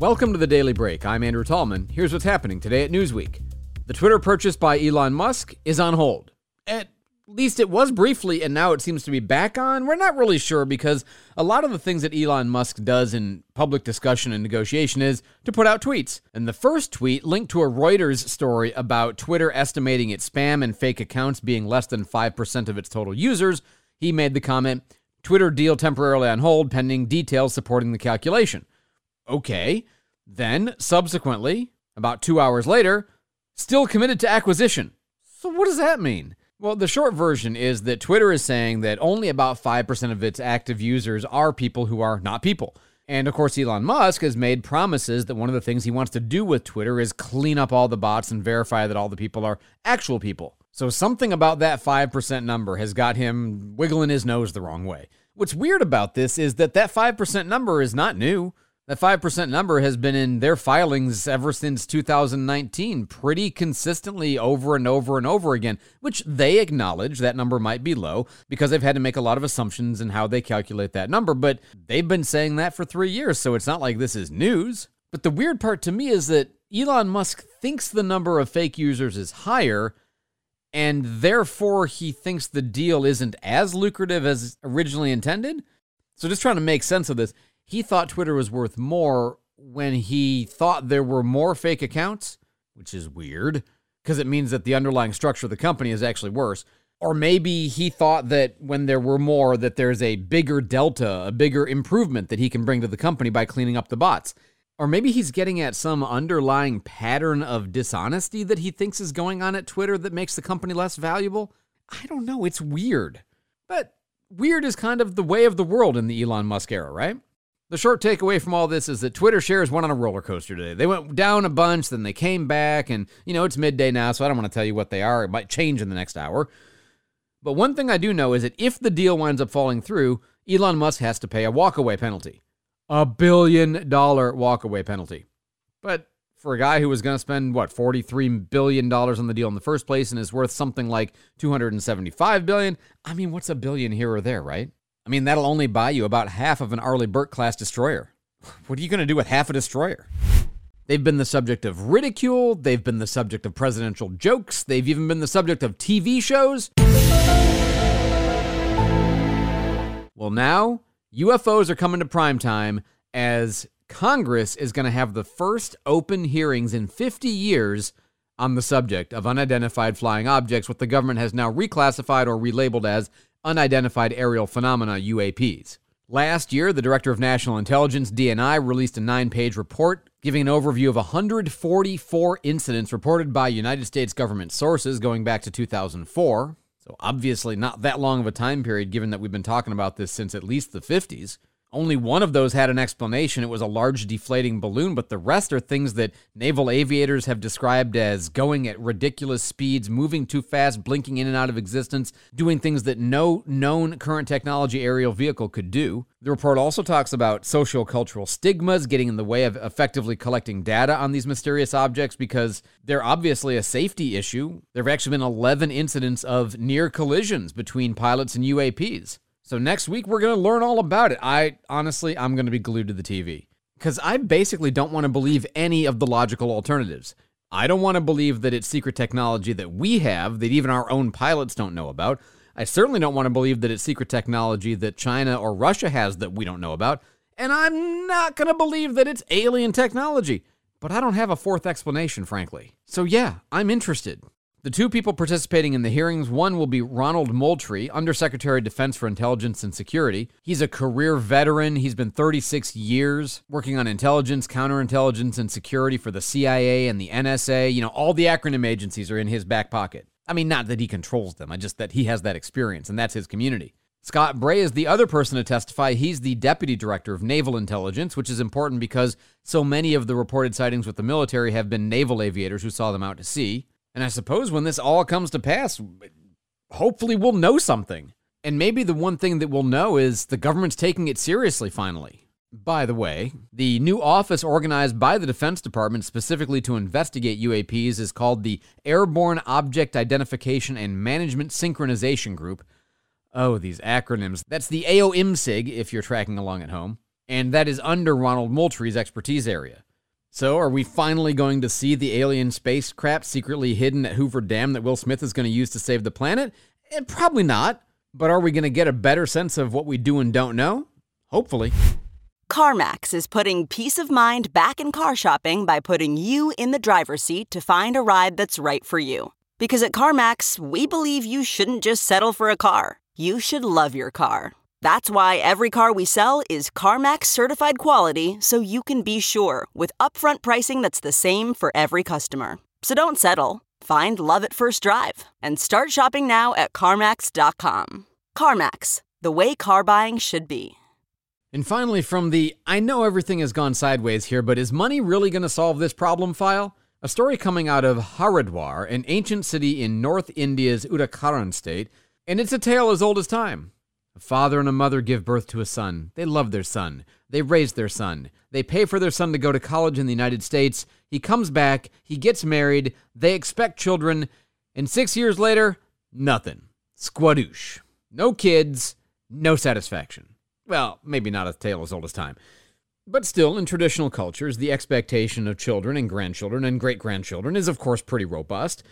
Welcome to the Daily Break. I'm Andrew Tallman. Here's what's happening today at Newsweek. The Twitter purchase by Elon Musk is on hold. At least it was briefly, and now it seems to be back on. We're not really sure because a lot of the things that Elon Musk does in public discussion and negotiation is to put out tweets. And the first tweet linked to a Reuters story about Twitter estimating its spam and fake accounts being less than 5% of its total users. He made the comment Twitter deal temporarily on hold pending details supporting the calculation. Okay. Then, subsequently, about two hours later, still committed to acquisition. So, what does that mean? Well, the short version is that Twitter is saying that only about 5% of its active users are people who are not people. And of course, Elon Musk has made promises that one of the things he wants to do with Twitter is clean up all the bots and verify that all the people are actual people. So, something about that 5% number has got him wiggling his nose the wrong way. What's weird about this is that that 5% number is not new. That 5% number has been in their filings ever since 2019, pretty consistently over and over and over again, which they acknowledge that number might be low because they've had to make a lot of assumptions in how they calculate that number. But they've been saying that for three years, so it's not like this is news. But the weird part to me is that Elon Musk thinks the number of fake users is higher, and therefore he thinks the deal isn't as lucrative as originally intended. So, just trying to make sense of this he thought Twitter was worth more when he thought there were more fake accounts, which is weird because it means that the underlying structure of the company is actually worse. Or maybe he thought that when there were more, that there's a bigger delta, a bigger improvement that he can bring to the company by cleaning up the bots. Or maybe he's getting at some underlying pattern of dishonesty that he thinks is going on at Twitter that makes the company less valuable. I don't know. It's weird. But weird is kind of the way of the world in the Elon Musk era, right? The short takeaway from all this is that Twitter shares went on a roller coaster today. They went down a bunch, then they came back, and you know, it's midday now, so I don't want to tell you what they are. It might change in the next hour. But one thing I do know is that if the deal winds up falling through, Elon Musk has to pay a walkaway penalty. A billion dollar walkaway penalty. But for a guy who was going to spend what 43 billion dollars on the deal in the first place and is worth something like 275 billion, I mean, what's a billion here or there, right? I mean, that'll only buy you about half of an Arleigh Burke class destroyer. What are you going to do with half a destroyer? They've been the subject of ridicule. They've been the subject of presidential jokes. They've even been the subject of TV shows. Well, now UFOs are coming to prime time as Congress is going to have the first open hearings in 50 years on the subject of unidentified flying objects, what the government has now reclassified or relabeled as unidentified aerial phenomena UAPs. Last year, the Director of National Intelligence, DNI, released a nine page report giving an overview of 144 incidents reported by United States government sources going back to 2004. So, obviously, not that long of a time period, given that we've been talking about this since at least the 50s. Only one of those had an explanation. It was a large deflating balloon, but the rest are things that naval aviators have described as going at ridiculous speeds, moving too fast, blinking in and out of existence, doing things that no known current technology aerial vehicle could do. The report also talks about social cultural stigmas getting in the way of effectively collecting data on these mysterious objects because they're obviously a safety issue. There have actually been 11 incidents of near collisions between pilots and UAPs. So next week we're going to learn all about it. I honestly, I'm going to be glued to the TV because I basically don't want to believe any of the logical alternatives. I don't want to believe that it's secret technology that we have that even our own pilots don't know about. I certainly don't want to believe that it's secret technology that China or Russia has that we don't know about. And I'm not going to believe that it's alien technology. But I don't have a fourth explanation, frankly. So yeah, I'm interested. The two people participating in the hearings one will be Ronald Moultrie, Undersecretary of Defense for Intelligence and Security. He's a career veteran. He's been 36 years working on intelligence, counterintelligence, and security for the CIA and the NSA. You know, all the acronym agencies are in his back pocket. I mean, not that he controls them, I just that he has that experience, and that's his community. Scott Bray is the other person to testify. He's the deputy director of naval intelligence, which is important because so many of the reported sightings with the military have been naval aviators who saw them out to sea. And I suppose when this all comes to pass, hopefully we'll know something. And maybe the one thing that we'll know is the government's taking it seriously finally. By the way, the new office organized by the Defense Department specifically to investigate UAPs is called the Airborne Object Identification and Management Synchronization Group. Oh, these acronyms. That's the AOMSIG if you're tracking along at home. And that is under Ronald Moultrie's expertise area. So, are we finally going to see the alien spacecraft secretly hidden at Hoover Dam that Will Smith is going to use to save the planet? Eh, probably not. But are we going to get a better sense of what we do and don't know? Hopefully. CarMax is putting peace of mind back in car shopping by putting you in the driver's seat to find a ride that's right for you. Because at CarMax, we believe you shouldn't just settle for a car, you should love your car. That's why every car we sell is CarMax certified quality so you can be sure with upfront pricing that's the same for every customer. So don't settle. Find love at first drive and start shopping now at CarMax.com. CarMax, the way car buying should be. And finally, from the I know everything has gone sideways here, but is money really going to solve this problem file? A story coming out of Haridwar, an ancient city in North India's Uttarakhand state, and it's a tale as old as time. A father and a mother give birth to a son. They love their son. They raise their son. They pay for their son to go to college in the United States. He comes back. He gets married. They expect children. And six years later, nothing. Squadoosh. No kids. No satisfaction. Well, maybe not a tale as old as time. But still, in traditional cultures, the expectation of children and grandchildren and great grandchildren is, of course, pretty robust.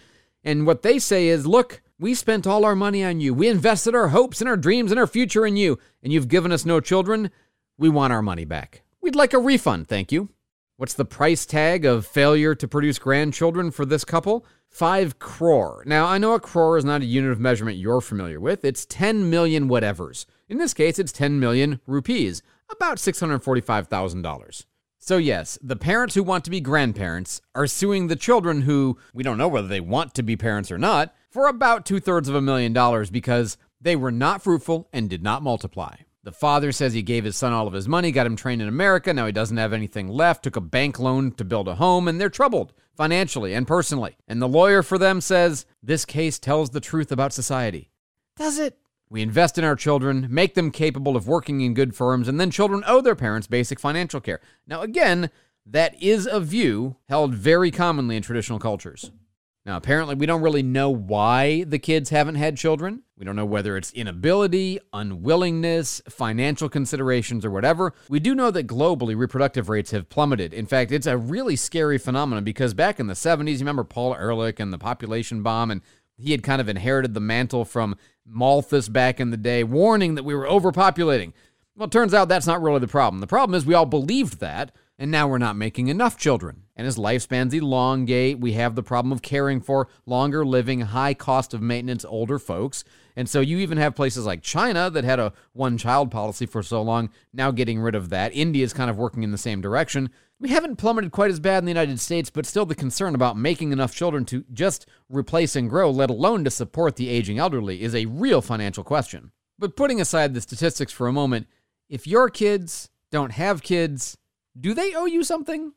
And what they say is look, we spent all our money on you. We invested our hopes and our dreams and our future in you, and you've given us no children. We want our money back. We'd like a refund, thank you. What's the price tag of failure to produce grandchildren for this couple? Five crore. Now, I know a crore is not a unit of measurement you're familiar with. It's 10 million whatevers. In this case, it's 10 million rupees, about $645,000. So, yes, the parents who want to be grandparents are suing the children who, we don't know whether they want to be parents or not, for about two thirds of a million dollars because they were not fruitful and did not multiply. The father says he gave his son all of his money, got him trained in America, now he doesn't have anything left, took a bank loan to build a home, and they're troubled financially and personally. And the lawyer for them says this case tells the truth about society. Does it? We invest in our children, make them capable of working in good firms, and then children owe their parents basic financial care. Now, again, that is a view held very commonly in traditional cultures. Now, apparently, we don't really know why the kids haven't had children. We don't know whether it's inability, unwillingness, financial considerations, or whatever. We do know that globally, reproductive rates have plummeted. In fact, it's a really scary phenomenon because back in the 70s, you remember Paul Ehrlich and the population bomb, and he had kind of inherited the mantle from Malthus back in the day, warning that we were overpopulating. Well, it turns out that's not really the problem. The problem is we all believed that, and now we're not making enough children. And as lifespans elongate, we have the problem of caring for longer living, high cost of maintenance older folks. And so you even have places like China that had a one child policy for so long, now getting rid of that. India is kind of working in the same direction. We haven't plummeted quite as bad in the United States, but still the concern about making enough children to just replace and grow, let alone to support the aging elderly, is a real financial question. But putting aside the statistics for a moment, if your kids don't have kids, do they owe you something?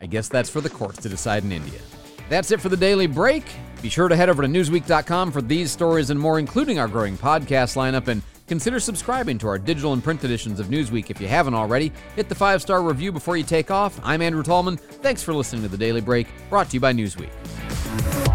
I guess that's for the courts to decide in India. That's it for the daily break. Be sure to head over to Newsweek.com for these stories and more, including our growing podcast lineup. And consider subscribing to our digital and print editions of Newsweek if you haven't already. Hit the five star review before you take off. I'm Andrew Tallman. Thanks for listening to the Daily Break, brought to you by Newsweek.